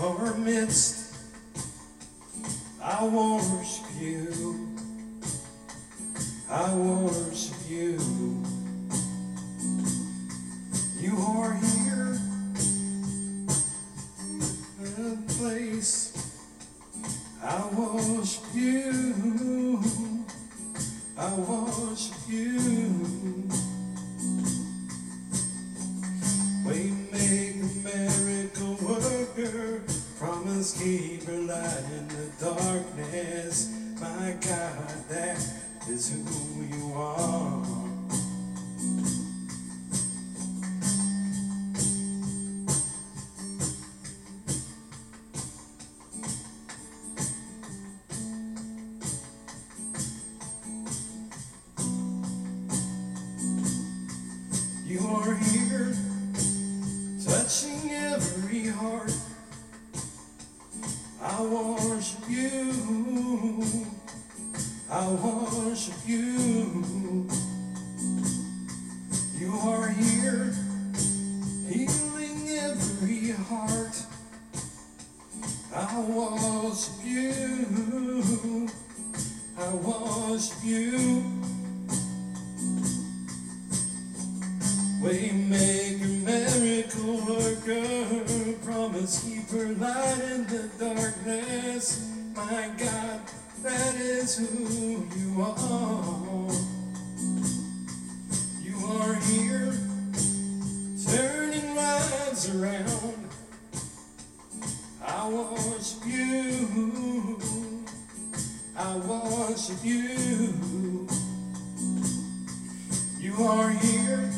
our midst. I worship you. I worship you. You are here in a place. I worship you. Promise keeper, light in the darkness. My God, that is who you are. You are here, touching every heart. I worship you. I worship you. You are here, healing every heart. I worship you. I worship you. Waymaker, miracle worker, promise keeper, light in the darkness. My God, that is who you are. You are here, turning lives around. I worship you. I worship you. You are here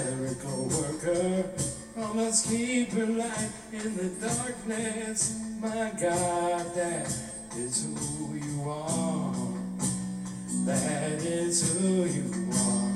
promise keeper, light in the darkness. My God, that is who you are. That is who you are.